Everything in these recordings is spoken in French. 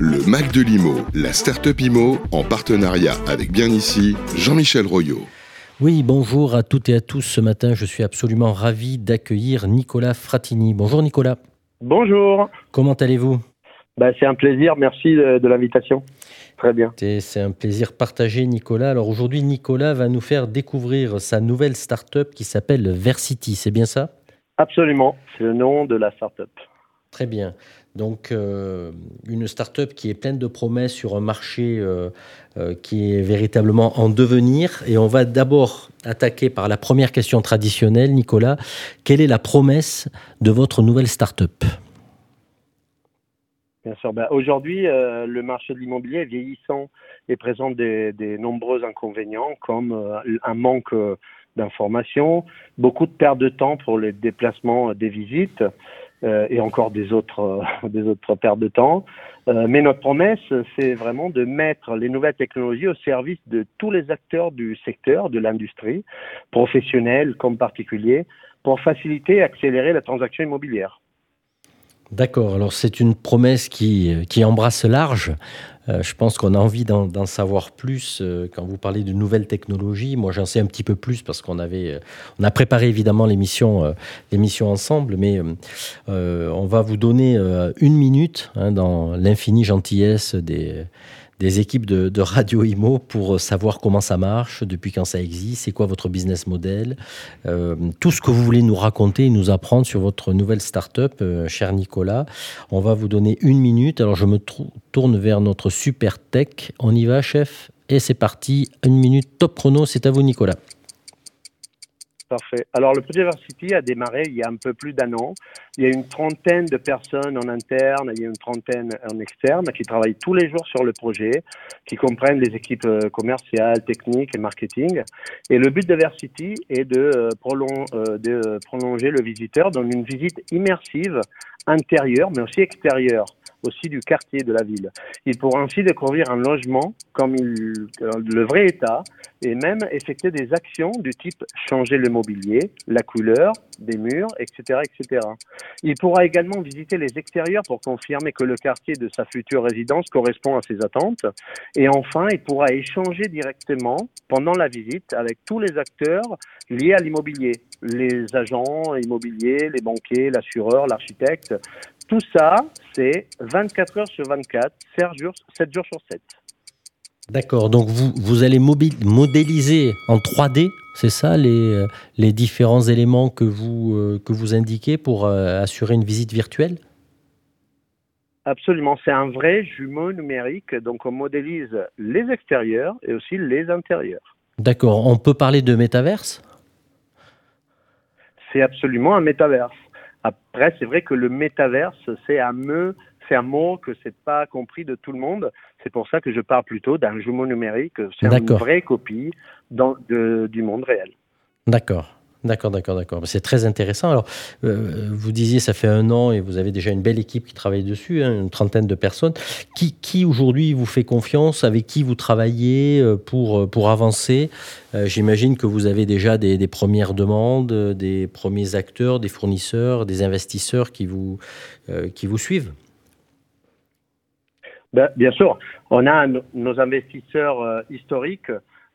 Le Mac de l'IMO, la start-up IMO, en partenariat avec Bien Ici, Jean-Michel Royot. Oui, bonjour à toutes et à tous. Ce matin, je suis absolument ravi d'accueillir Nicolas Fratini. Bonjour Nicolas. Bonjour. Comment allez-vous? Bah, C'est un plaisir, merci de, l'invitation. Très bien. C'est un plaisir partagé, Nicolas. Alors aujourd'hui, Nicolas va nous faire découvrir sa nouvelle start-up qui s'appelle Versity, c'est bien ça? Absolument, c'est le nom de la start-up. Très bien. Donc, euh, une start-up qui est pleine de promesses sur un marché euh, euh, qui est véritablement en devenir. Et on va d'abord attaquer par la première question traditionnelle. Nicolas, quelle est la promesse de votre nouvelle start-up? Bien sûr. Ben, aujourd'hui, le marché de l'immobilier est vieillissant et présente des, des nombreux inconvénients comme un manque d'informations, beaucoup de perte de temps pour les déplacements des visites. Euh, et encore des autres, euh, des autres pertes de temps. Euh, mais notre promesse, c'est vraiment de mettre les nouvelles technologies au service de tous les acteurs du secteur, de l'industrie, professionnels comme particuliers, pour faciliter et accélérer la transaction immobilière. D'accord, alors c'est une promesse qui, qui embrasse large. Euh, je pense qu'on a envie d'en savoir plus euh, quand vous parlez de nouvelles technologies. Moi, j'en sais un petit peu plus parce qu'on euh, a préparé évidemment l'émission, l'émission ensemble, mais on va vous donner une minute hein, dans l'infinie gentillesse des des équipes de, Radio Imo pour savoir comment ça marche, depuis quand ça existe, c'est quoi votre business model, euh, tout ce que vous voulez nous raconter et nous apprendre sur votre nouvelle start-up, euh, cher Nicolas. On va vous donner une minute. Alors je me tourne vers notre super tech. On y va, chef Et c'est parti. Une minute top chrono. C'est à vous, Nicolas. Parfait. Alors, le Projet Varsity a démarré il y a un peu plus d'un an. Il y a une trentaine de personnes en interne, il y a une trentaine en externe qui travaillent tous les jours sur le projet, qui comprennent les équipes euh, commerciales, techniques et marketing. Et le but de Varsity est de, euh, euh, de prolonger le visiteur dans une visite immersive intérieure, mais aussi extérieure aussi du quartier de la ville. Il pourra ainsi découvrir un logement comme il, le vrai état et même effectuer des actions du type changer le mobilier, la couleur des murs, etc., etc. Il pourra également visiter les extérieurs pour confirmer que le quartier de sa future résidence correspond à ses attentes. Et enfin, il pourra échanger directement pendant la visite avec tous les acteurs liés à l'immobilier, les agents immobiliers, les banquiers, l'assureur, l'architecte, tout ça, c'est 24 heures sur 24, 7 jours, 7 jours sur 7. D'accord, donc vous, vous allez modéliser en 3D, c'est ça, les, euh, les différents éléments que vous, euh, que vous indiquez pour euh, assurer une visite virtuelle? Absolument, c'est un vrai jumeau numérique, donc on modélise les extérieurs et aussi les intérieurs. D'accord, on peut parler de métaverse? C'est absolument un métaverse. Après, c'est vrai que le métaverse, c'est un mot, c'est un mot que c'est pas compris de tout le monde. C'est pour ça que je parle plutôt d'un jumeau numérique. C'est une vraie copie dans, du monde réel. D'accord. D'accord, d'accord, d'accord. C'est très intéressant. Alors, euh, vous disiez, ça fait un an et vous avez déjà une belle équipe qui travaille dessus, hein, une trentaine de personnes. Qui, qui aujourd'hui vous fait confiance? Avec qui vous travaillez euh, pour, euh, pour avancer? J'imagine que vous avez déjà des, premières demandes, des premiers acteurs, des fournisseurs, des investisseurs qui vous, qui vous suivent. Ben, bien sûr, on a nos investisseurs historiques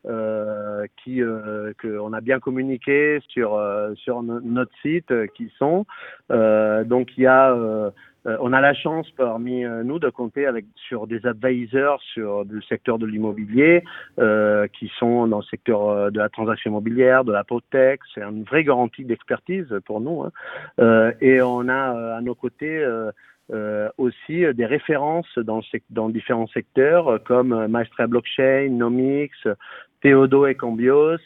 euh, qui euh, qu'on a bien communiqué sur euh, sur notre site euh, qui sont donc il y a on a la chance parmi nous de compter avec sur des advisors sur le secteur de l'immobilier qui sont dans le secteur de la transaction immobilière, de la hypothèque. C'est une vraie garantie d'expertise pour nous. Hein. et on a à nos côtés euh, aussi des références dans, dans différents secteurs comme Maestra Blockchain, Nomix, Theodo et Cambios,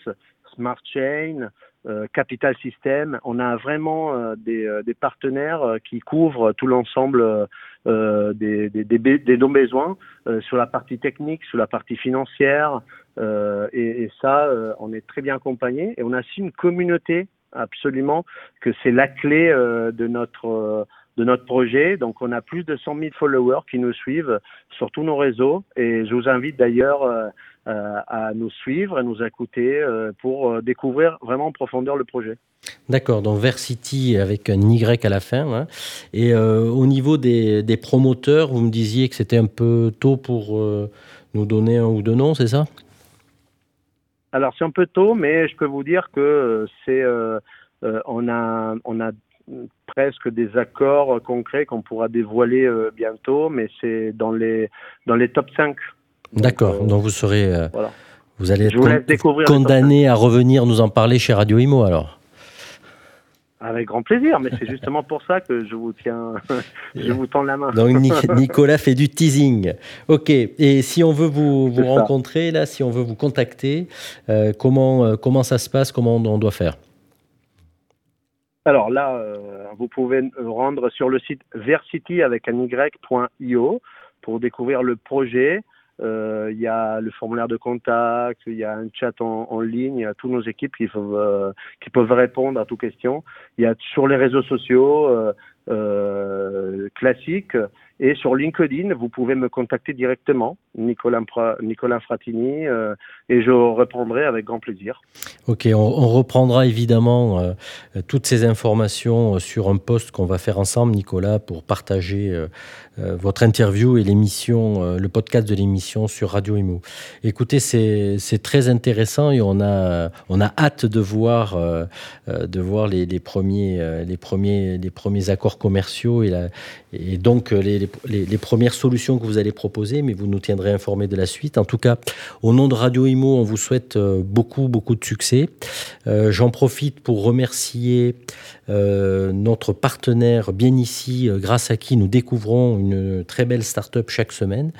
Smart Chain, euh, Capital System. On a vraiment euh, des, euh, des, partenaires qui couvrent tout l'ensemble des, des, des, nos besoins sur la partie technique, sur la partie financière. Et, et, ça, on est très bien accompagné. Et on a aussi une communauté absolument que c'est la clé de notre de notre projet. Donc, on a plus de 100 000 followers qui nous suivent sur tous nos réseaux. Et je vous invite d'ailleurs à nous suivre et nous écouter pour découvrir vraiment en profondeur le projet. D'accord, donc Versity avec un Y à la fin. Hein. Et au niveau des, des, promoteurs, vous me disiez que c'était un peu tôt pour nous donner un ou deux noms, c'est ça? Alors c'est un peu tôt, mais je peux vous dire que c'est on a on a presque des accords concrets qu'on pourra dévoiler euh, bientôt, mais c'est dans les, dans les top 5. D'accord, donc, vous serez. Euh, vous allez être condamné à revenir nous en parler chez Radio Imo alors avec grand plaisir, mais c'est justement pour ça que je vous tiens, je vous tends la main. Donc Nicolas fait du teasing. Ok. Et si on veut vous, vous rencontrer là, si on veut vous contacter, euh, comment comment ça se passe, comment on doit faire? Alors là, euh, vous pouvez rendre sur le site versity avec un y.io pour découvrir le projet. Euh, il y a le formulaire de contact, il y a un chat en, ligne, il y a toutes nos équipes qui peuvent, euh, qui peuvent répondre à toutes questions. Il y a sur les réseaux sociaux classiques et sur LinkedIn, vous pouvez me contacter directement, Nicolas, Nicolas Fratini, euh, et je répondrai avec grand plaisir. Ok, on, reprendra évidemment euh, toutes ces informations sur un post qu'on va faire ensemble, Nicolas, pour partager euh, votre interview et l'émission, le podcast de l'émission sur Radio Imo. Écoutez, c'est très intéressant et on a, on a hâte de voir, de voir les, premiers, les, premiers, les premiers accords commerciaux et, donc les, premières solutions que vous allez proposer, mais vous nous tiendrez informés de la suite. En tout cas, au nom de Radio Imo, on vous souhaite euh, beaucoup, beaucoup de succès. Euh, j'en profite pour remercier euh, notre partenaire bien ici, grâce à qui nous découvrons une très belle start-up chaque semaine.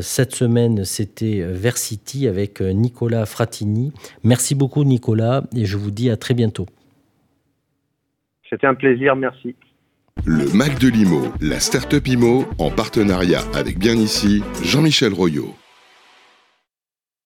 cette semaine, c'était Versity avec Nicolas Fratini. Merci beaucoup, Nicolas, et je vous dis à très bientôt. C'était un plaisir, merci. Le Mac de l'IMO, la Startup IMO, en partenariat avec bien ici Jean-Michel Royot.